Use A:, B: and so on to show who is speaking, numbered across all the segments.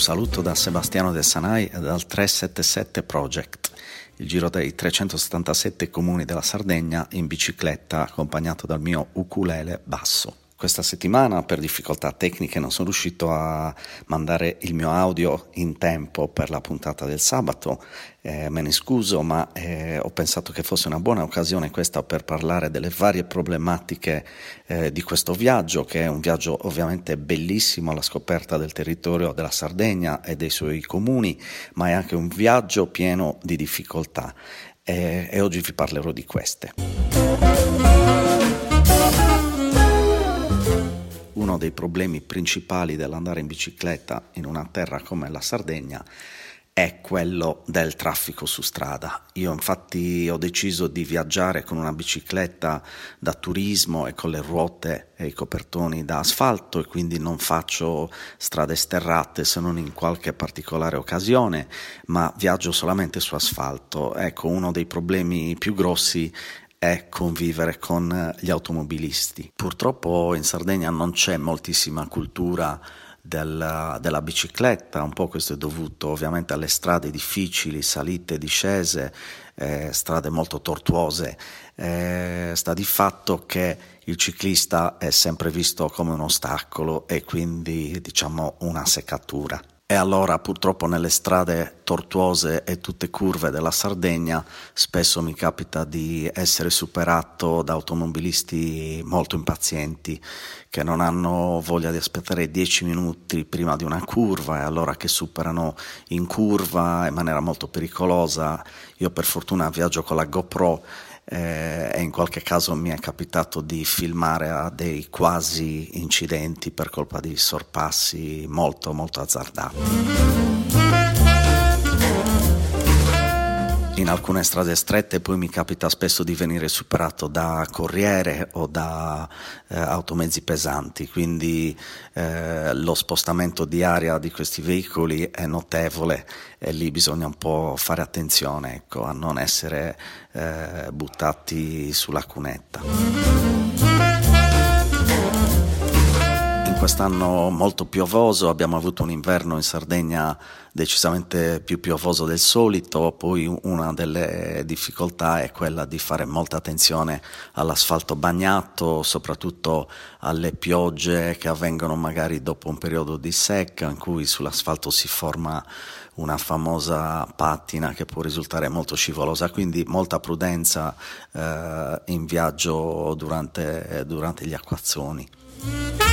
A: saluto da Sebastiano De Sanai e dal 377 Project, il giro dei 377 comuni della Sardegna in bicicletta accompagnato dal mio ukulele basso. Questa settimana per difficoltà tecniche non sono riuscito a mandare il mio audio in tempo per la puntata del sabato, eh, me ne scuso, ma eh, ho pensato che fosse una buona occasione questa per parlare delle varie problematiche eh, di questo viaggio, che è un viaggio ovviamente bellissimo alla scoperta del territorio della Sardegna e dei suoi comuni, ma è anche un viaggio pieno di difficoltà e oggi vi parlerò di queste. Uno dei problemi principali dell'andare in bicicletta in una terra come la Sardegna è quello del traffico su strada. Io infatti ho deciso di viaggiare con una bicicletta da turismo e con le ruote e i copertoni da asfalto e quindi non faccio strade sterrate se non in qualche particolare occasione, ma viaggio solamente su asfalto. Ecco, uno dei problemi più grossi è convivere con eh, gli automobilisti. Purtroppo in Sardegna non c'è moltissima cultura della, della, bicicletta, un po' questo è dovuto ovviamente alle strade difficili, salite, discese, eh, strade molto tortuose. Eh, sta di fatto che il ciclista è sempre visto come un ostacolo e quindi diciamo una seccatura. E allora purtroppo nelle strade tortuose e tutte curve della Sardegna spesso mi capita di essere superato da automobilisti molto impazienti che non hanno voglia di aspettare dieci minuti prima di una curva e allora che superano in curva in maniera molto pericolosa. Io per fortuna viaggio con la GoPro eh, e in qualche caso mi è capitato di filmare a dei quasi incidenti per colpa di sorpassi molto molto azzardati. In alcune strade strette poi mi capita spesso di venire superato da corriere o da eh, automezzi pesanti, quindi eh, lo spostamento di aria di questi veicoli è notevole e lì bisogna un po' fare attenzione ecco, a non essere eh, buttati sulla cunetta quest'anno molto piovoso, abbiamo avuto un inverno in Sardegna decisamente più piovoso del solito, poi una delle difficoltà è quella di fare molta attenzione all'asfalto bagnato, soprattutto alle piogge che avvengono magari dopo un periodo di secca in cui sull'asfalto si forma una famosa pattina che può risultare molto scivolosa, quindi molta prudenza eh, in viaggio durante, durante gli acquazzoni.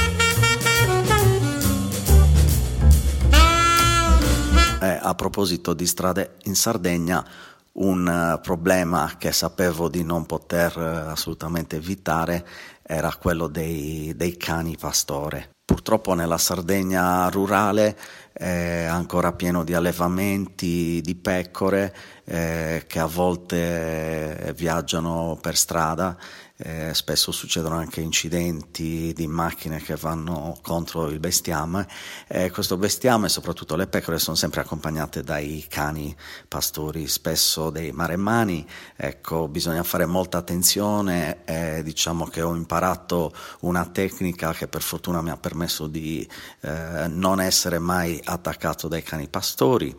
A: A proposito di strade in Sardegna, un uh, problema che sapevo di non poter uh, assolutamente evitare era quello dei, dei cani pastore. Purtroppo nella Sardegna rurale è ancora pieno di allevamenti di pecore eh, che a volte viaggiano per strada eh, spesso succedono anche incidenti di macchine che vanno contro il bestiame. E questo bestiame, soprattutto le pecore, sono sempre accompagnate dai cani pastori, spesso dei maremmani, ecco, bisogna fare molta attenzione. E diciamo che ho imparato una tecnica che per fortuna mi ha permesso di eh, non essere mai attaccato dai cani pastori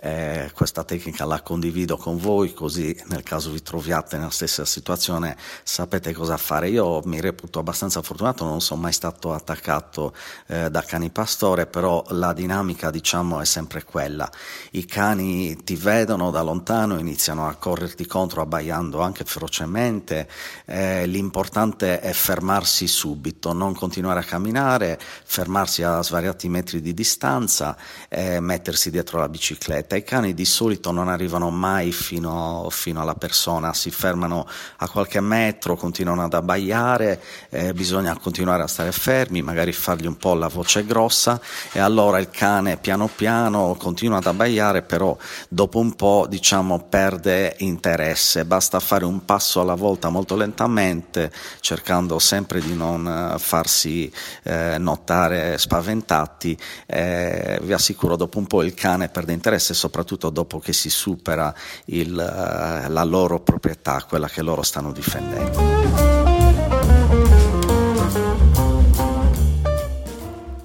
A: eh, questa tecnica la condivido con voi così nel caso vi troviate nella stessa situazione sapete cosa fare. Io mi reputo abbastanza fortunato, non sono mai stato attaccato eh, da cani pastore, però la dinamica diciamo è sempre quella. I cani ti vedono da lontano, iniziano a correrti contro abbaiando anche ferocemente, eh, l'importante è fermarsi subito, non continuare a camminare, fermarsi a svariati metri di distanza e mettersi dietro la bicicletta fretta. I cani di solito non arrivano mai fino, fino alla persona, si fermano a qualche metro, continuano ad abbaiare, eh, bisogna continuare a stare fermi, magari fargli un po' la voce grossa e allora il cane piano piano continua ad abbaiare, però dopo un po' diciamo perde interesse, basta fare un passo alla volta molto lentamente, cercando sempre di non eh, farsi eh, notare spaventati, eh, vi assicuro dopo un po' il cane perde interesse soprattutto dopo che si supera il, eh, la loro proprietà, quella che loro stanno difendendo.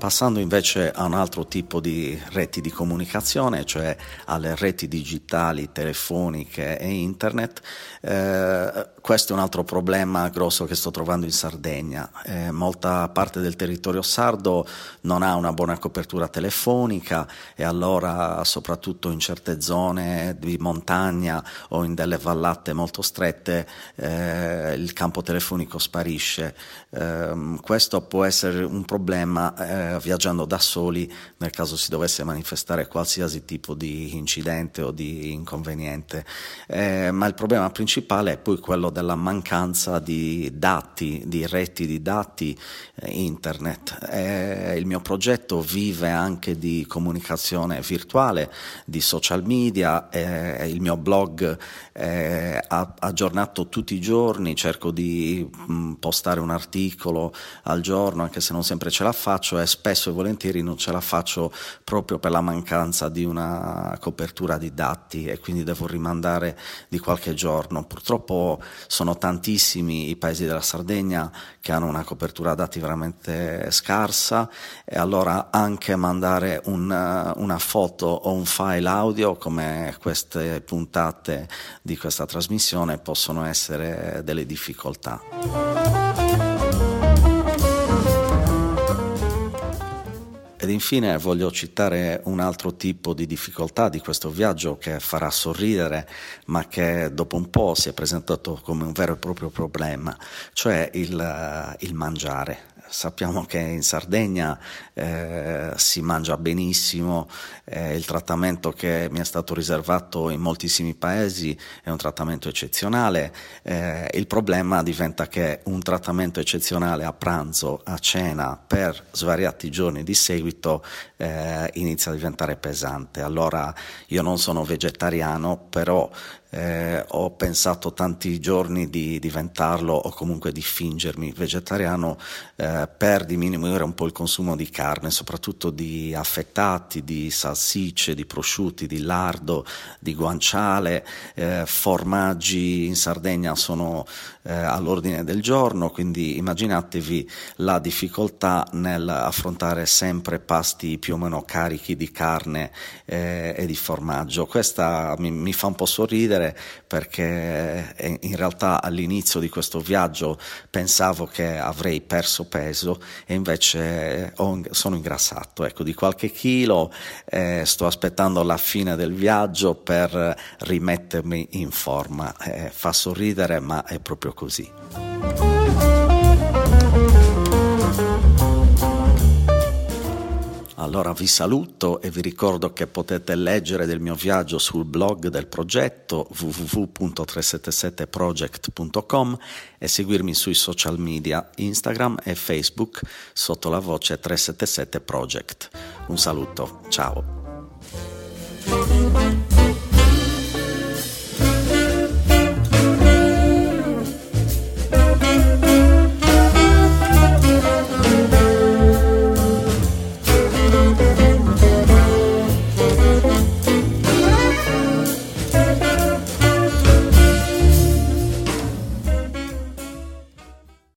A: Passando invece a un altro tipo di reti di comunicazione, cioè alle reti digitali, telefoniche e internet, eh, questo è un altro problema grosso che sto trovando in Sardegna. Eh, molta parte del territorio sardo non ha una buona copertura telefonica e allora soprattutto in certe zone di montagna o in delle vallate molto strette eh, il campo telefonico sparisce. Eh, questo può essere un problema eh, viaggiando da soli nel caso si dovesse manifestare qualsiasi tipo di incidente o di inconveniente. Eh, ma il problema principale è poi quello della mancanza di dati, di reti di dati eh, internet. Eh, il mio progetto vive anche di comunicazione virtuale, di social media, eh, il mio blog è aggiornato tutti i giorni, cerco di mh, mm, postare un articolo al giorno, anche se non sempre ce la faccio e spesso e volentieri non ce la faccio proprio per la mancanza di una copertura di dati e quindi devo rimandare di qualche giorno. Purtroppo sono tantissimi i paesi della Sardegna che hanno una copertura dati veramente scarsa e allora anche mandare un, una foto o un file audio come queste puntate di questa trasmissione possono essere delle difficoltà. Ed infine voglio citare un altro tipo di difficoltà di questo viaggio che farà sorridere, ma che dopo un po' si è presentato come un vero e proprio problema, cioè il, il mangiare sappiamo che in Sardegna eh, si mangia benissimo, eh, il trattamento che mi è stato riservato in moltissimi paesi è un trattamento eccezionale, eh, il problema diventa che un trattamento eccezionale a pranzo, a cena, per svariati giorni di seguito eh, inizia a diventare pesante. Allora io non sono vegetariano, però eh, ho pensato tanti giorni di diventarlo o comunque di fingermi vegetariano eh, per diminuire un po' il consumo di carne, soprattutto di affettati, di salsicce, di prosciutti, di lardo, di guanciale, eh, formaggi in Sardegna sono eh, all'ordine del giorno, quindi immaginatevi la difficoltà nell'affrontare sempre pasti più o meno carichi di carne eh, e di formaggio. Questa mi, mi fa un po' sorridere perché eh, in realtà all'inizio di questo viaggio pensavo che avrei perso peso e invece ho, sono ingrassato, ecco, di qualche chilo, eh, sto aspettando la fine del viaggio per rimettermi in forma. Eh, fa sorridere ma è proprio così. Allora vi saluto e vi ricordo che potete leggere del mio viaggio sul blog del progetto www.377project.com e seguirmi sui social media Instagram e Facebook sotto la voce 377 Project. Un saluto, ciao.